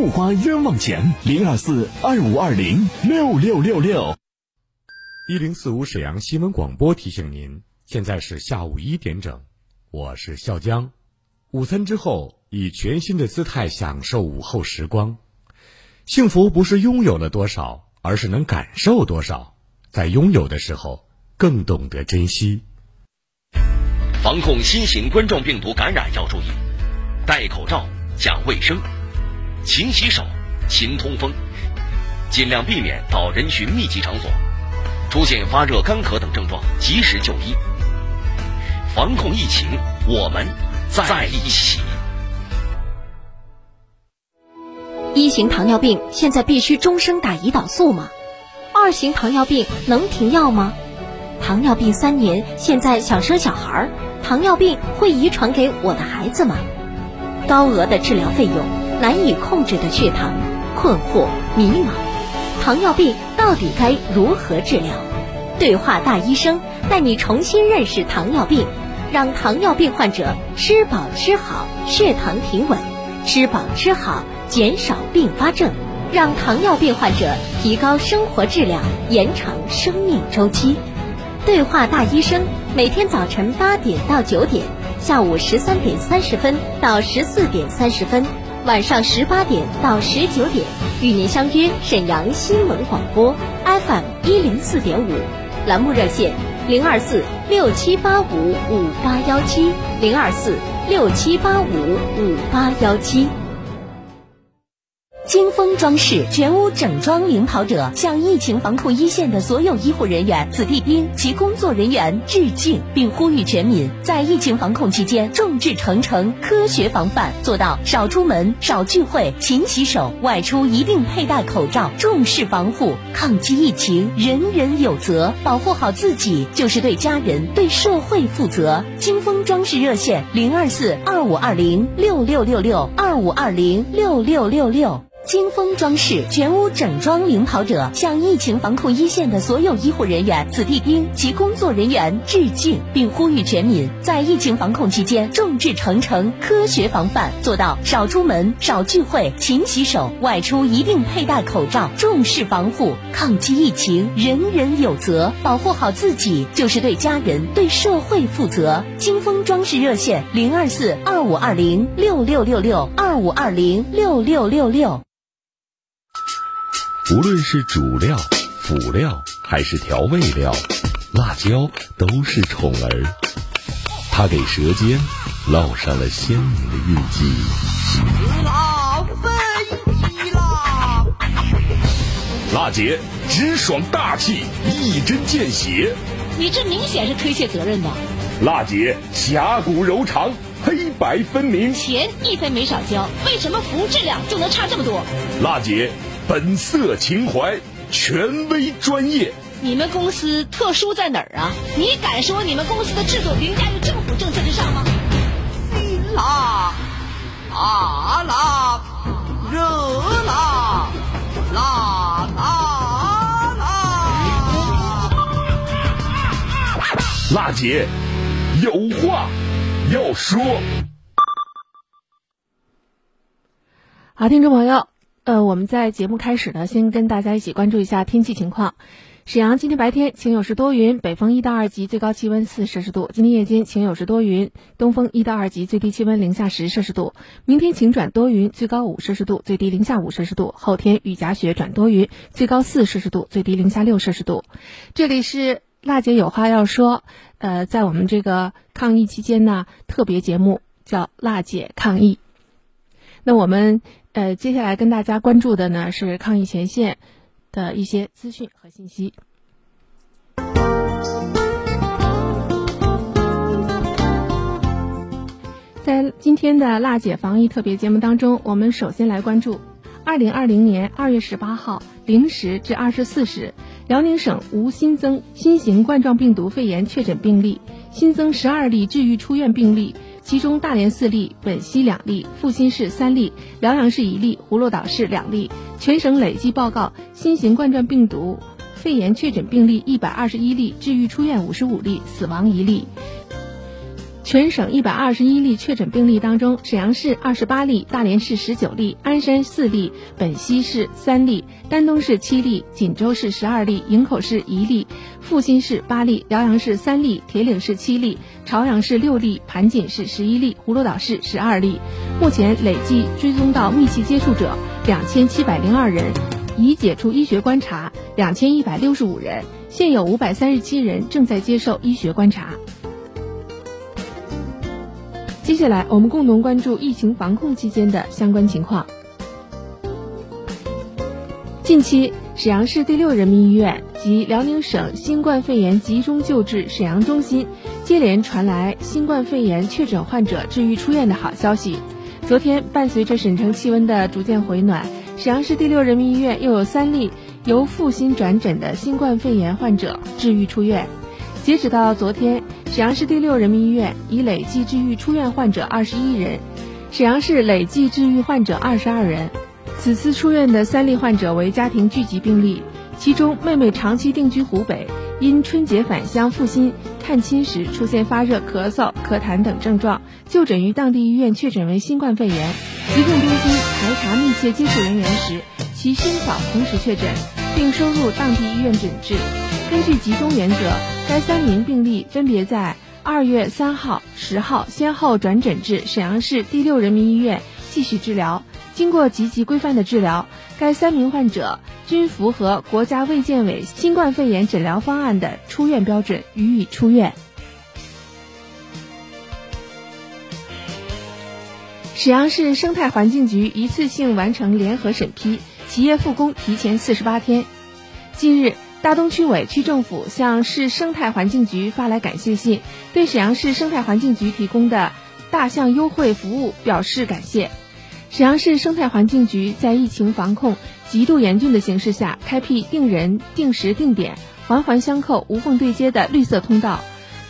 不花冤枉钱，零二四二五二零六六六六。一零四五沈阳新闻广播提醒您，现在是下午一点整，我是笑江。午餐之后，以全新的姿态享受午后时光。幸福不是拥有了多少，而是能感受多少。在拥有的时候，更懂得珍惜。防控新型冠状病毒感染要注意，戴口罩，讲卫生。勤洗手，勤通风，尽量避免到人群密集场所。出现发热、干咳等症状，及时就医。防控疫情，我们在一起。一型糖尿病现在必须终生打胰岛素吗？二型糖尿病能停药吗？糖尿病三年，现在想生小孩儿，糖尿病会遗传给我的孩子吗？高额的治疗费用。难以控制的血糖，困惑迷茫，糖尿病到底该如何治疗？对话大医生带你重新认识糖尿病，让糖尿病患者吃饱吃好，血糖平稳；吃饱吃好，减少并发症，让糖尿病患者提高生活质量，延长生命周期。对话大医生每天早晨八点到九点，下午十三点三十分到十四点三十分。晚上十八点到十九点，与您相约沈阳新闻广播 FM 一零四点五，栏目热线零二四六七八五五八幺七零二四六七八五五八幺七。金风装饰全屋整装领跑者向疫情防控一线的所有医护人员、子弟兵及工作人员致敬，并呼吁全民在疫情防控期间众志成城、科学防范，做到少出门、少聚会、勤洗手，外出一定佩戴口罩，重视防护。抗击疫情，人人有责，保护好自己就是对家人、对社会负责。金风装饰热线零二四二五二零六六六六二五二零六六六六。金风装饰全屋整装领跑者向疫情防控一线的所有医护人员、子弟兵及工作人员致敬，并呼吁全民在疫情防控期间众志成城、科学防范，做到少出门、少聚会、勤洗手，外出一定佩戴口罩，重视防护。抗击疫情，人人有责，保护好自己就是对家人、对社会负责。金风装饰热线零二四二五二零六六六六二五二零六六六六。无论是主料、辅料还是调味料，辣椒都是宠儿。它给舌尖烙上了鲜明的印记。吃辣飞起啦！辣姐直爽大气，一针见血。你这明显是推卸责任的。辣姐侠骨柔肠，黑白分明。钱一分没少交，为什么服务质量就能差这么多？辣姐。本色情怀，权威专业。你们公司特殊在哪儿啊？你敢说你们公司的制度凌驾于政府政策之上吗？辛辣，啊辣，热辣，辣辣辣。辣姐，有话要说。好，听众朋友。呃，我们在节目开始呢，先跟大家一起关注一下天气情况。沈阳今天白天晴有时多云，北风一到二级，最高气温四摄氏度。今天夜间晴有时多云，东风一到二级，最低气温零下十摄氏度。明天晴转多云，最高五摄氏度，最低零下五摄氏度。后天雨夹雪转多云，最高四摄氏度，最低零下六摄氏度。这里是辣姐有话要说。呃，在我们这个抗疫期间呢，特别节目叫辣姐抗疫。那我们。呃，接下来跟大家关注的呢是抗疫前线的一些资讯和信息。在今天的辣姐防疫特别节目当中，我们首先来关注：二零二零年二月十八号零时至二十四时，辽宁省无新增新型冠状病毒肺炎确诊病例，新增十二例治愈出院病例。其中大连四例，本溪两例，阜新市三例，辽阳市一例，葫芦岛市两例。全省累计报告新型冠状病毒肺炎确诊病例一百二十一例，治愈出院五十五例，死亡一例。全省一百二十一例确诊病例当中，沈阳市二十八例，大连市十九例，鞍山四例，本溪市三例，丹东市七例，锦州市十二例，营口市一例，阜新市八例，辽阳市三例，铁岭市七例，朝阳市六例，盘锦市十一例，葫芦岛市十二例。目前累计追踪到密切接触者两千七百零二人，已解除医学观察两千一百六十五人，现有五百三十七人正在接受医学观察。接下来，我们共同关注疫情防控期间的相关情况。近期，沈阳市第六人民医院及辽宁省新冠肺炎集中救治沈阳中心接连传来新冠肺炎确诊患者治愈出院的好消息。昨天，伴随着沈城气温的逐渐回暖，沈阳市第六人民医院又有三例由阜新转诊的新冠肺炎患者治愈出院。截止到昨天，沈阳市第六人民医院已累计治愈出院患者二十一人，沈阳市累计治愈患者二十二人。此次出院的三例患者为家庭聚集病例，其中妹妹长期定居湖北，因春节返乡复新探亲时出现发热、咳嗽、咳痰等症状，就诊于当地医院，确诊为新冠肺炎。疾控中心排查密切接触人员时，其兄嫂同时确诊，并收入当地医院诊治。根据集中原则，该三名病例分别在二月三号、十号先后转诊至沈阳市第六人民医院继续治疗。经过积极规范的治疗，该三名患者均符合国家卫健委新冠肺炎诊疗方案的出院标准，予以出院。沈阳市生态环境局一次性完成联合审批，企业复工提前四十八天。近日，大东区委区政府向市生态环境局发来感谢信，对沈阳市生态环境局提供的大项优惠服务表示感谢。沈阳市生态环境局在疫情防控极度严峻的形势下，开辟定人、定时、定点、环环相扣、无缝对接的绿色通道，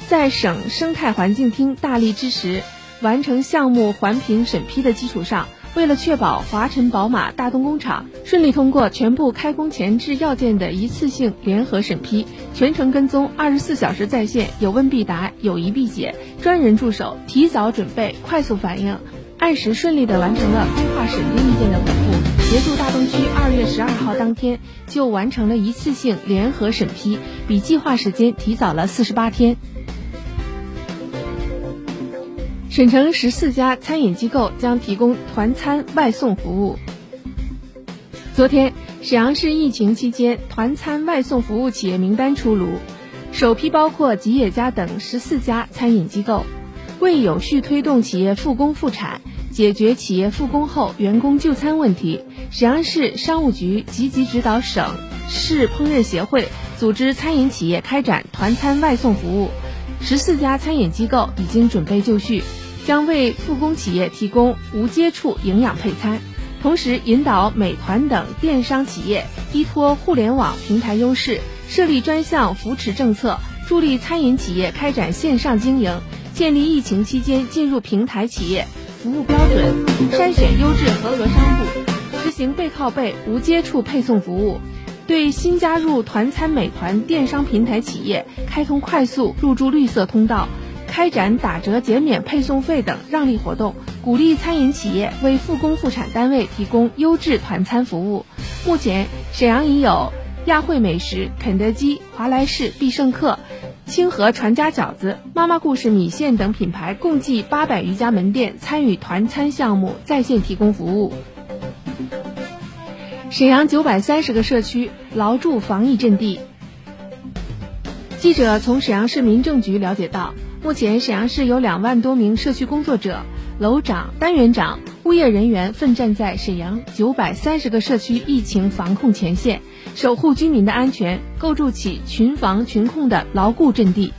在省生态环境厅大力支持、完成项目环评审批的基础上，为了确保华晨宝马大东工厂顺利通过全部开工前置要件的一次性联合审批，全程跟踪，二十四小时在线，有问必答，有疑必解，专人助手，提早准备，快速反应。按时顺利地完成了规划审批意见的回复，协助大东区二月十二号当天就完成了一次性联合审批，比计划时间提早了四十八天。省城十四家餐饮机构将提供团餐外送服务。昨天，沈阳市疫情期间团餐外送服务企业名单出炉，首批包括吉野家等十四家餐饮机构。为有序推动企业复工复产，解决企业复工后员工就餐问题，沈阳市商务局积极指导省市烹饪协会组织餐饮企业开展团餐外送服务。十四家餐饮机构已经准备就绪，将为复工企业提供无接触营养配餐，同时引导美团等电商企业依托互联网平台优势，设立专项扶持政策，助力餐饮企业开展线上经营。建立疫情期间进入平台企业服务标准，筛选优质合格商户，实行背靠背无接触配送服务，对新加入团餐美团电商平台企业开通快速入驻绿色通道，开展打折减免配送费等让利活动，鼓励餐饮企业为复工复产单位提供优质团餐服务。目前，沈阳已有亚惠美食、肯德基、华莱士、必胜客。清河传家饺子、妈妈故事米线等品牌共计八百余家门店参与团餐项目，在线提供服务。沈阳九百三十个社区牢筑防疫阵地。记者从沈阳市民政局了解到，目前沈阳市有两万多名社区工作者、楼长、单元长、物业人员奋战在沈阳九百三十个社区疫情防控前线。守护居民的安全，构筑起群防群控的牢固阵地。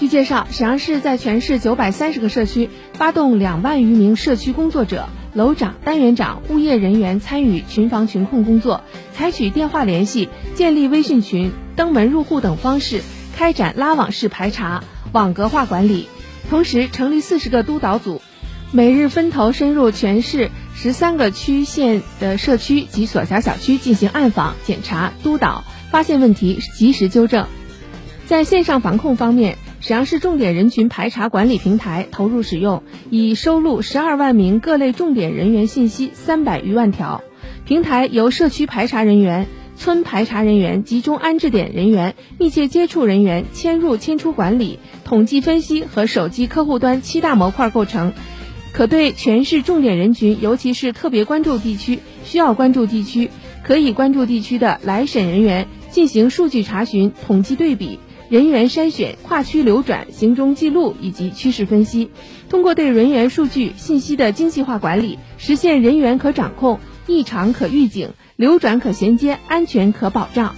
据介绍，沈阳市在全市九百三十个社区发动两万余名社区工作者、楼长、单元长、物业人员参与群防群控工作，采取电话联系、建立微信群、登门入户等方式开展拉网式排查、网格化管理。同时，成立四十个督导组，每日分头深入全市。十三个区县的社区及所辖小区进行暗访、检查、督导，发现问题及时纠正。在线上防控方面，沈阳市重点人群排查管理平台投入使用，已收录十二万名各类重点人员信息三百余万条。平台由社区排查人员、村排查人员、集中安置点人员、密切接触人员、迁入迁出管理、统计分析和手机客户端七大模块构成，可对全市重点人群，尤其是特别关注地区、需要关注地区、可以关注地区的来审人员进行数据查询、统计对比。人员筛选、跨区流转、行踪记录以及趋势分析，通过对人员数据信息的精细化管理，实现人员可掌控、异常可预警、流转可衔接、安全可保障。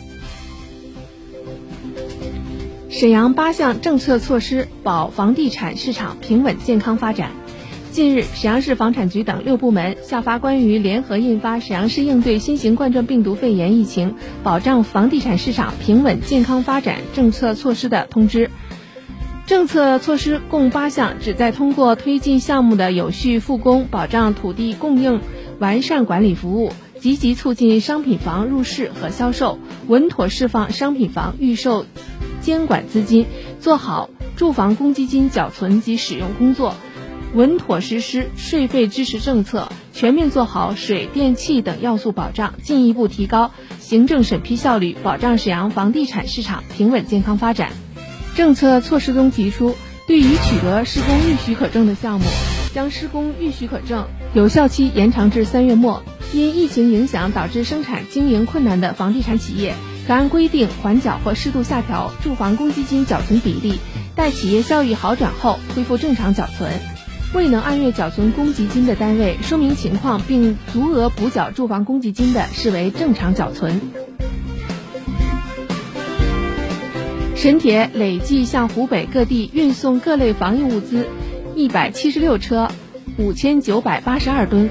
沈阳八项政策措施保房地产市场平稳健康发展。近日，沈阳市房产局等六部门下发关于联合印发沈阳市应对新型冠状病毒肺炎疫情、保障房地产市场平稳健康发展政策措施的通知。政策措施共八项，旨在通过推进项目的有序复工、保障土地供应、完善管理服务、积极促进商品房入市和销售、稳妥释放商品房预售监管资金、做好住房公积金缴存及使用工作。稳妥实施税费支持政策，全面做好水电气等要素保障，进一步提高行政审批效率，保障沈阳房地产市场平稳健康发展。政策措施中提出，对于取得施工预许可证的项目，将施工预许可证有效期延长至三月末。因疫情影响导致生产经营困难的房地产企业，可按规定缓缴或适度下调住房公积金缴存比例，待企业效益好转后恢复正常缴存。未能按月缴存公积金的单位，说明情况并足额补缴住房公积金的，视为正常缴存。沈铁累计向湖北各地运送各类防疫物资一百七十六车，五千九百八十二吨。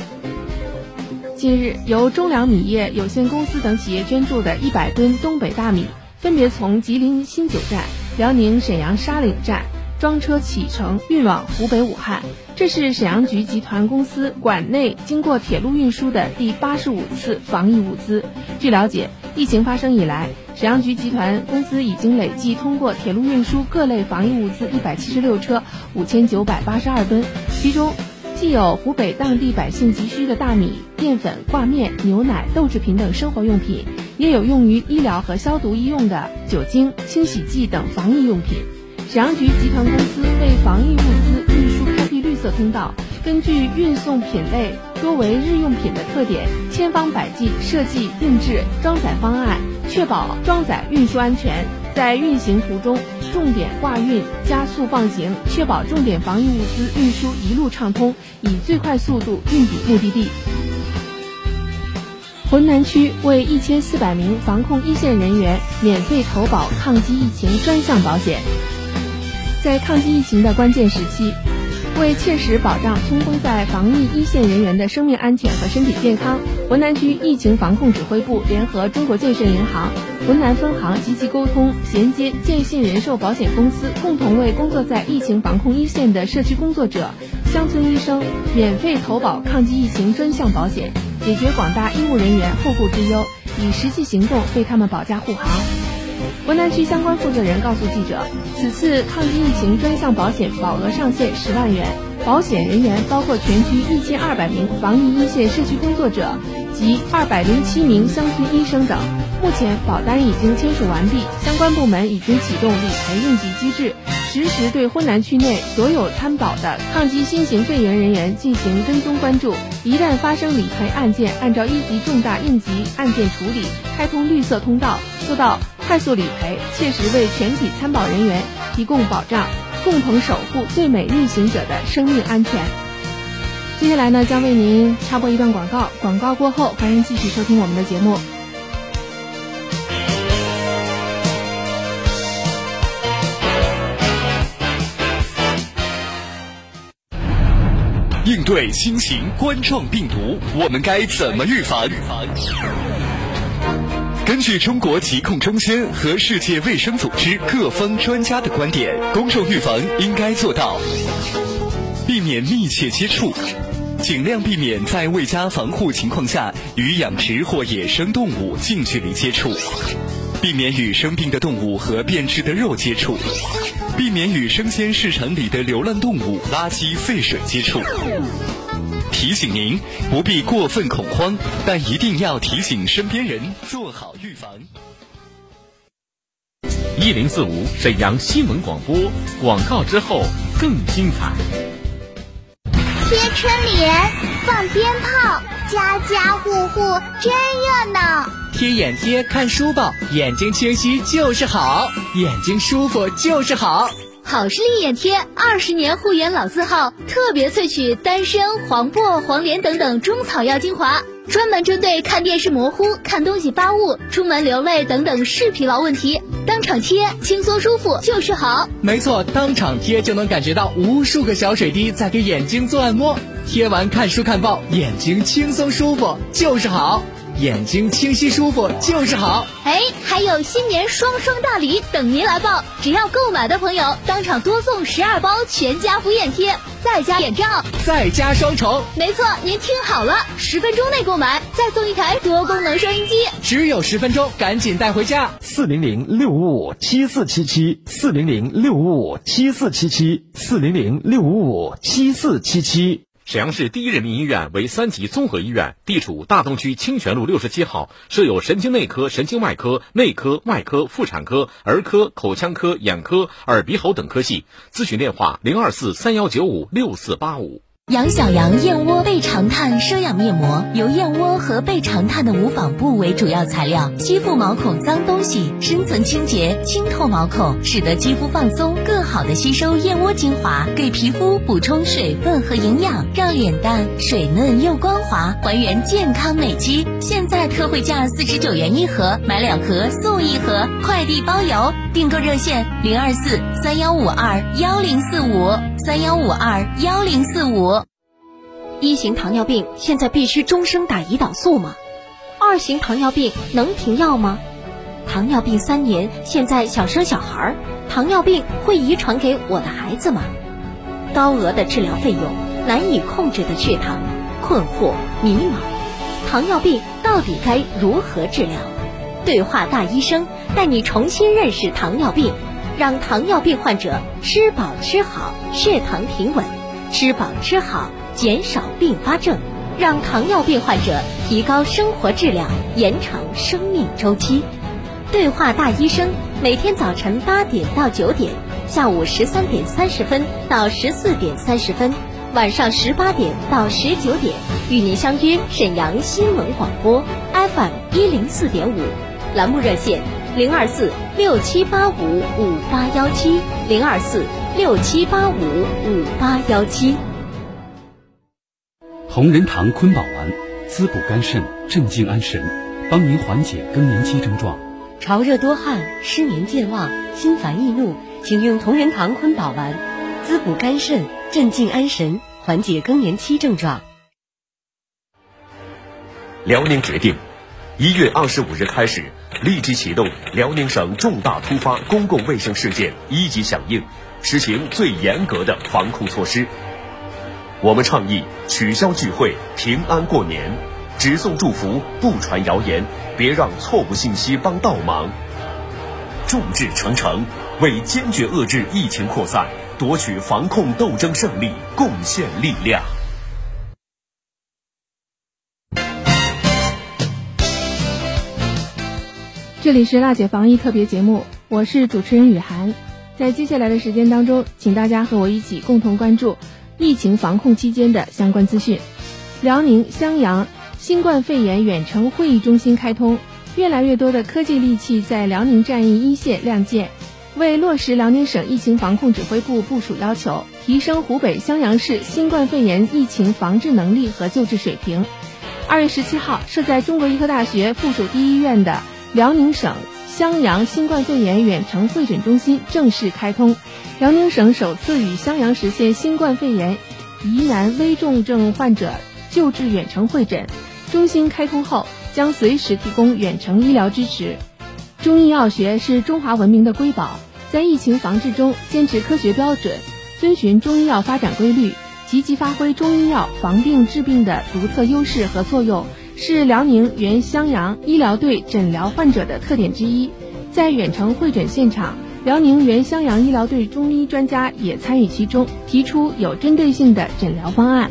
近日，由中粮米业有限公司等企业捐助的一百吨东北大米，分别从吉林新九站、辽宁沈阳沙岭站。装车启程，运往湖北武汉。这是沈阳局集团公司管内经过铁路运输的第八十五次防疫物资。据了解，疫情发生以来，沈阳局集团公司已经累计通过铁路运输各类防疫物资一百七十六车，五千九百八十二吨。其中，既有湖北当地百姓急需的大米、淀粉、挂面、牛奶、豆制品等生活用品，也有用于医疗和消毒医用的酒精、清洗剂等防疫用品。沈阳局集团公司为防疫物资运输开辟绿色通道，根据运送品类多为日用品的特点，千方百计设计定制装载方案，确保装载运输安全。在运行途中，重点挂运、加速放行，确保重点防疫物资运输一路畅通，以最快速度运抵目的地。浑南区为一千四百名防控一线人员免费投保抗击疫情专项保险。在抗击疫情的关键时期，为切实保障冲锋在防疫一线人员的生命安全和身体健康，浑南区疫情防控指挥部联合中国建设银行浑南分行积极沟通衔接建信人寿保险公司，共同为工作在疫情防控一线的社区工作者、乡村医生免费投保抗击疫情专项保险，解决广大医务人员后顾之忧，以实际行动为他们保驾护航。浑南区相关负责人告诉记者，此次抗击疫情专项保险保额上限十万元，保险人员包括全区一千二百名防疫一线社区工作者及二百零七名乡村医生等。目前保单已经签署完毕，相关部门已经启动理赔应急机制，实时对浑南区内所有参保的抗击新型肺炎人员进行跟踪关注。一旦发生理赔案件，按照一级重大应急案件处理，开通绿色通道，做到。快速理赔，切实为全体参保人员提供保障，共同守护最美逆行者的生命安全。接下来呢，将为您插播一段广告，广告过后，欢迎继续收听我们的节目。应对新型冠状病毒，我们该怎么预防？根据中国疾控中心和世界卫生组织各方专家的观点，公众预防应该做到：避免密切接触，尽量避免在未加防护情况下与养殖或野生动物近距离接触；避免与生病的动物和变质的肉接触，避免与生鲜市场里的流浪动物、垃圾、废水接触。提醒您不必过分恐慌，但一定要提醒身边人做好预防。一零四五沈阳新闻广播广告之后更精彩。贴春联，放鞭炮，家家户户真热闹。贴眼贴，看书报，眼睛清晰就是好，眼睛舒服就是好。好视力眼贴，二十年护眼老字号，特别萃取丹参、黄柏、黄连等等中草药精华，专门针对看电视模糊、看东西发雾、出门流泪等等视疲劳问题，当场贴，轻松舒服就是好。没错，当场贴就能感觉到无数个小水滴在给眼睛做按摩，贴完看书看报，眼睛轻松舒服就是好。眼睛清晰舒服就是好，哎，还有新年双双大礼等您来报！只要购买的朋友，当场多送十二包全家福眼贴，再加眼罩，再加双重。没错，您听好了，十分钟内购买，再送一台多功能收音机，只有十分钟，赶紧带回家。四零零六五五七四七七，四零零六五五七四七七，四零零六五五七四七七。沈阳市第一人民医院为三级综合医院，地处大东区清泉路六十七号，设有神经内科、神经外科、内科、外科、妇产科、儿科、口腔科、眼科、耳鼻喉等科系。咨询电话：零二四三幺九五六四八五。杨小羊燕窝倍长炭奢养面膜由燕窝和倍长炭的无纺布为主要材料，吸附毛孔脏东西，深层清洁，清透毛孔，使得肌肤放松，更好的吸收燕窝精华，给皮肤补充水分和营养，让脸蛋水嫩又光滑，还原健康美肌。现在特惠价四十九元一盒，买两盒送一盒，快递包邮。订购热线零二四三幺五二幺零四五三幺五二幺零四五。一型糖尿病现在必须终生打胰岛素吗？二型糖尿病能停药吗？糖尿病三年，现在想生小孩，糖尿病会遗传给我的孩子吗？高额的治疗费用，难以控制的血糖，困惑迷茫，糖尿病到底该如何治疗？对话大医生带你重新认识糖尿病，让糖尿病患者吃饱吃好，血糖平稳；吃饱吃好，减少并发症，让糖尿病患者提高生活质量，延长生命周期。对话大医生每天早晨八点到九点，下午十三点三十分到十四点三十分，晚上十八点到十九点，与您相约沈阳新闻广播 FM 一零四点五。栏目热线：零二四六七八五五八幺七，零二四六七八五五八幺七。同仁堂坤宝丸，滋补肝肾，镇静安神，帮您缓解更年期症状。潮热多汗、失眠健忘、心烦易怒，请用同仁堂坤宝丸，滋补肝肾，镇静安神，缓解更年期症状。辽宁决定，一月二十五日开始。立即启动辽宁省重大突发公共卫生事件一级响应，实行最严格的防控措施。我们倡议取消聚会、平安过年，只送祝福，不传谣言，别让错误信息帮倒忙。众志成城，为坚决遏制疫情扩散、夺取防控斗争胜利贡献力量。这里是辣姐防疫特别节目，我是主持人雨涵。在接下来的时间当中，请大家和我一起共同关注疫情防控期间的相关资讯。辽宁襄阳新冠肺炎远程会议中心开通，越来越多的科技利器在辽宁战役一线亮剑。为落实辽宁省疫情防控指挥部部署要求，提升湖北襄阳市新冠肺炎疫情防治能力和救治水平，二月十七号，设在中国医科大学附属第一医院的。辽宁省襄阳新冠肺炎远程会诊中心正式开通，辽宁省首次与襄阳实现新冠肺炎疑难危重症患者救治远程会诊。中心开通后，将随时提供远程医疗支持。中医药学是中华文明的瑰宝，在疫情防治中坚持科学标准，遵循中医药发展规律，积极发挥中医药防病治病的独特优势和作用。是辽宁原襄阳医疗队诊疗患者的特点之一。在远程会诊现场，辽宁原襄阳医疗队中医专家也参与其中，提出有针对性的诊疗方案。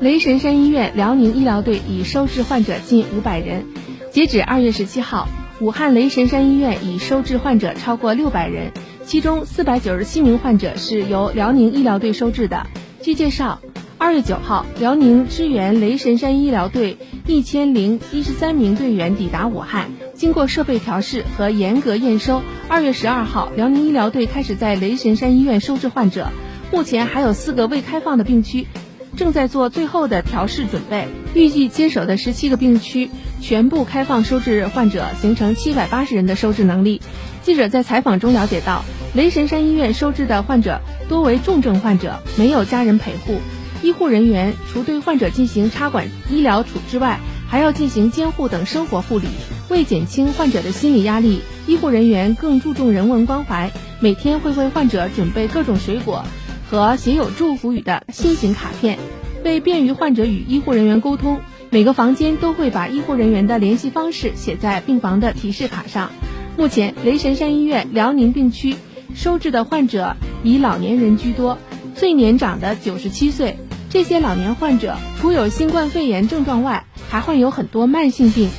雷神山医院辽宁医疗队已收治患者近五百人，截止二月十七号，武汉雷神山医院已收治患者超过六百人，其中四百九十七名患者是由辽宁医疗队收治的。据介绍，二月九号，辽宁支援雷神山医疗队一千零一十三名队员抵达武汉，经过设备调试和严格验收，二月十二号，辽宁医疗队开始在雷神山医院收治患者，目前还有四个未开放的病区。正在做最后的调试准备，预计接手的十七个病区全部开放收治患者，形成七百八十人的收治能力。记者在采访中了解到，雷神山医院收治的患者多为重症患者，没有家人陪护，医护人员除对患者进行插管医疗处置外，还要进行监护等生活护理。为减轻患者的心理压力，医护人员更注重人文关怀，每天会为患者准备各种水果。和写有祝福语的新型卡片，为便于患者与医护人员沟通，每个房间都会把医护人员的联系方式写在病房的提示卡上。目前，雷神山医院辽宁病区收治的患者以老年人居多，最年长的九十七岁。这些老年患者除有新冠肺炎症状外，还患有很多慢性病。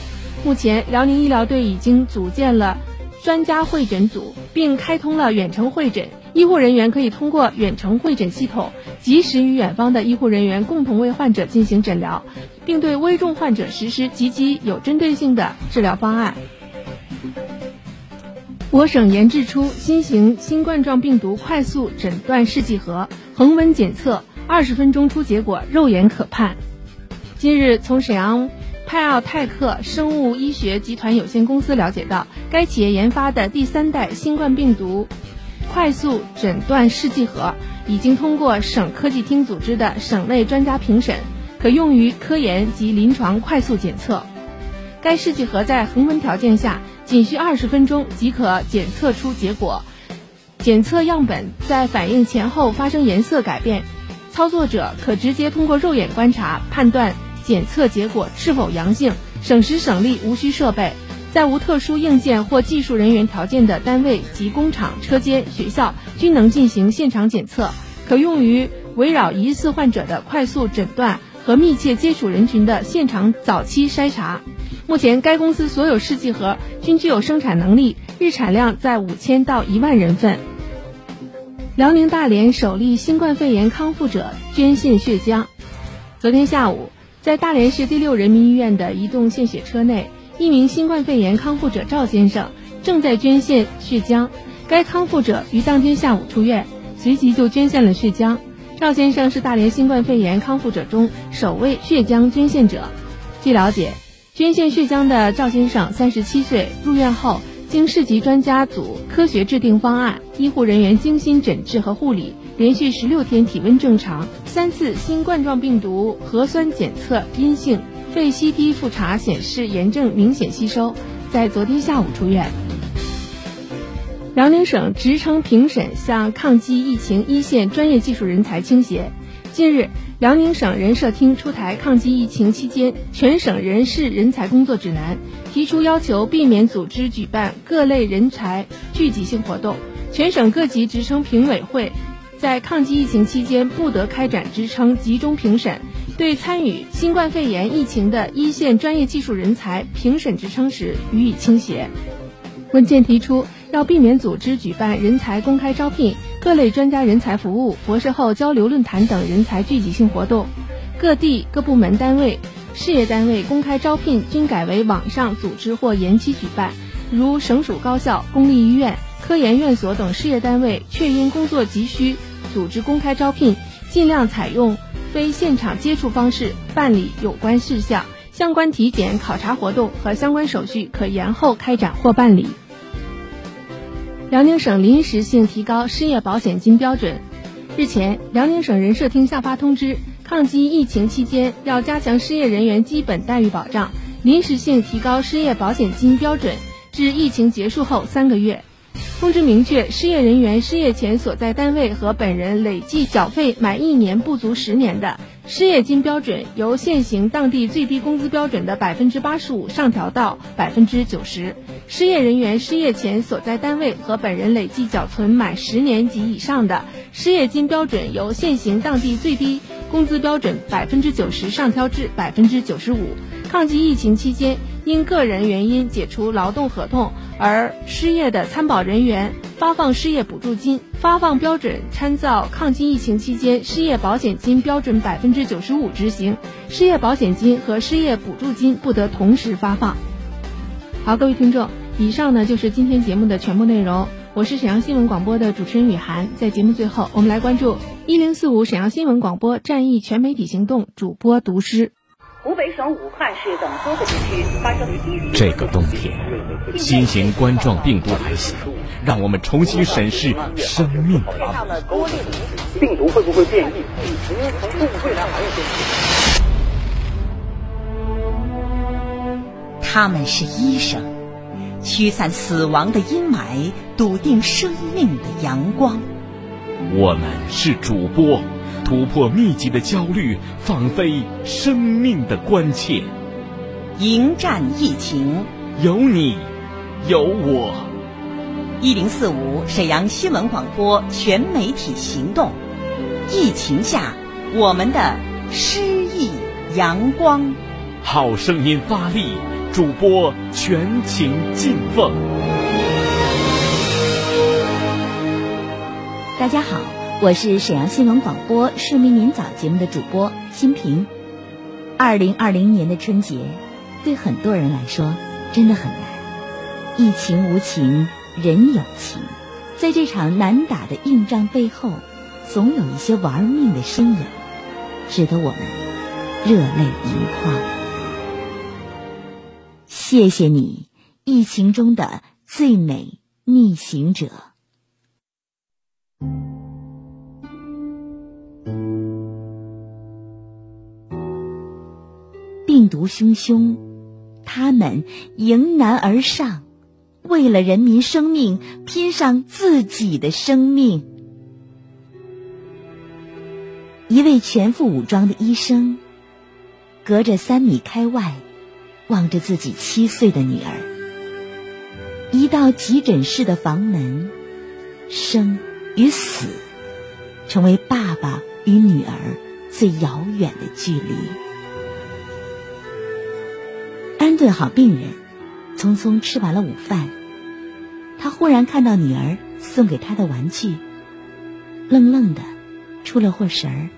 目前，辽宁医疗队已经组建了专家会诊组，并开通了远程会诊。医护人员可以通过远程会诊系统，及时与远方的医护人员共同为患者进行诊疗，并对危重患者实施积极有针对性的治疗方案。我省研制出新型新冠状病毒快速诊断试剂盒，恒温检测，二十分钟出结果，肉眼可判。今日从沈阳派奥泰克生物医学集团有限公司了解到，该企业研发的第三代新冠病毒。快速诊断试剂盒已经通过省科技厅组织的省内专家评审，可用于科研及临床快速检测。该试剂盒在恒温条件下，仅需二十分钟即可检测出结果。检测样本在反应前后发生颜色改变，操作者可直接通过肉眼观察判断检测结果是否阳性，省时省力，无需设备。在无特殊硬件或技术人员条件的单位及工厂、车间、学校均能进行现场检测，可用于围绕疑似患者的快速诊断和密切接触人群的现场早期筛查。目前，该公司所有试剂盒均具有生产能力，日产量在五千到一万人份。辽宁大连首例新冠肺炎康复者捐献血浆。昨天下午，在大连市第六人民医院的移动献血车内。一名新冠肺炎康复者赵先生正在捐献血浆，该康复者于当天下午出院，随即就捐献了血浆。赵先生是大连新冠肺炎康复者中首位血浆捐献者。据了解，捐献血浆的赵先生三十七岁，入院后经市级专家组科学制定方案，医护人员精心诊治和护理，连续十六天体温正常，三次新冠状病毒核酸检测阴性。肺 CT 复查显示炎症明显吸收，在昨天下午出院。辽宁省职称评审向抗击疫情一线专业技术人才倾斜。近日，辽宁省人社厅出台抗击疫情期间全省人事人才工作指南，提出要求避免组织举办各类人才聚集性活动，全省各级职称评委会在抗击疫情期间不得开展职称集中评审。对参与新冠肺炎疫情的一线专业技术人才评审职称时予以倾斜。文件提出，要避免组织举办人才公开招聘、各类专家人才服务、博士后交流论坛等人才聚集性活动。各地各部门单位、事业单位公开招聘均改为网上组织或延期举办。如省属高校、公立医院、科研院所等事业单位，确因工作急需组织公开招聘，尽量采用。非现场接触方式办理有关事项，相关体检、考察活动和相关手续可延后开展或办理。辽宁省临时性提高失业保险金标准。日前，辽宁省人社厅下发通知，抗击疫情期间要加强失业人员基本待遇保障，临时性提高失业保险金标准至疫情结束后三个月。通知明确，失业人员失业前所在单位和本人累计缴费满一年不足十年的，失业金标准由现行当地最低工资标准的百分之八十五上调到百分之九十。失业人员失业前所在单位和本人累计缴存满十年及以上的，失业金标准由现行当地最低工资标准百分之九十上调至百分之九十五。抗击疫情期间，因个人原因解除劳动合同而失业的参保人员，发放失业补助金。发放标准参照抗击疫情期间失业保险金标准百分之九十五执行，失业保险金和失业补助金不得同时发放。好，各位听众，以上呢就是今天节目的全部内容。我是沈阳新闻广播的主持人雨涵，在节目最后，我们来关注一零四五沈阳新闻广播战役全媒体行动主播读诗。湖北省武汉市等多个地区发生于这个冬天，新型冠状病毒来袭，让我们重新审视生命病毒会不会变异？从动物未来还要变异。他们是医生，驱散死亡的阴霾，笃定生命的阳光。我们是主播，突破密集的焦虑，放飞生命的关切。迎战疫情，有你，有我。一零四五沈阳新闻广播全媒体行动，疫情下我们的诗意阳光。好声音发力。主播全情敬奉。大家好，我是沈阳新闻广播《市民您早》节目的主播新平。二零二零年的春节，对很多人来说真的很难。疫情无情，人有情。在这场难打的硬仗背后，总有一些玩命的身影，值得我们热泪盈眶。谢谢你，疫情中的最美逆行者。病毒汹汹，他们迎难而上，为了人民生命拼上自己的生命。一位全副武装的医生，隔着三米开外。望着自己七岁的女儿，一道急诊室的房门，生与死，成为爸爸与女儿最遥远的距离。对好病人，匆匆吃完了午饭，他忽然看到女儿送给他的玩具，愣愣的，出了会神儿，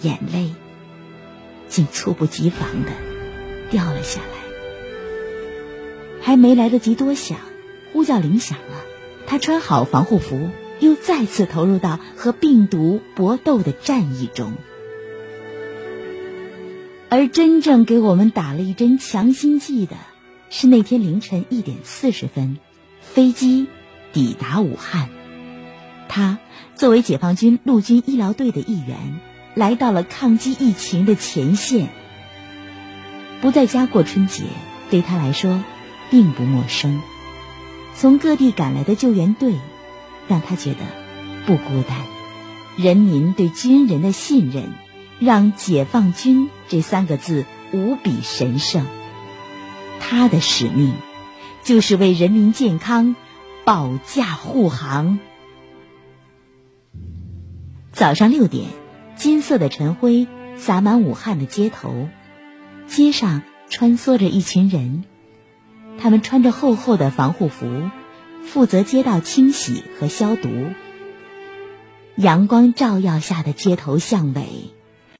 眼泪竟猝不及防的。掉了下来，还没来得及多想，呼叫铃响了。他穿好防护服，又再次投入到和病毒搏斗的战役中。而真正给我们打了一针强心剂的，是那天凌晨一点四十分，飞机抵达武汉。他作为解放军陆军医疗队的一员，来到了抗击疫情的前线。不在家过春节，对他来说并不陌生。从各地赶来的救援队，让他觉得不孤单。人民对军人的信任，让“解放军”这三个字无比神圣。他的使命，就是为人民健康保驾护航。早上六点，金色的晨辉洒满武汉的街头。街上穿梭着一群人，他们穿着厚厚的防护服，负责街道清洗和消毒。阳光照耀下的街头巷尾，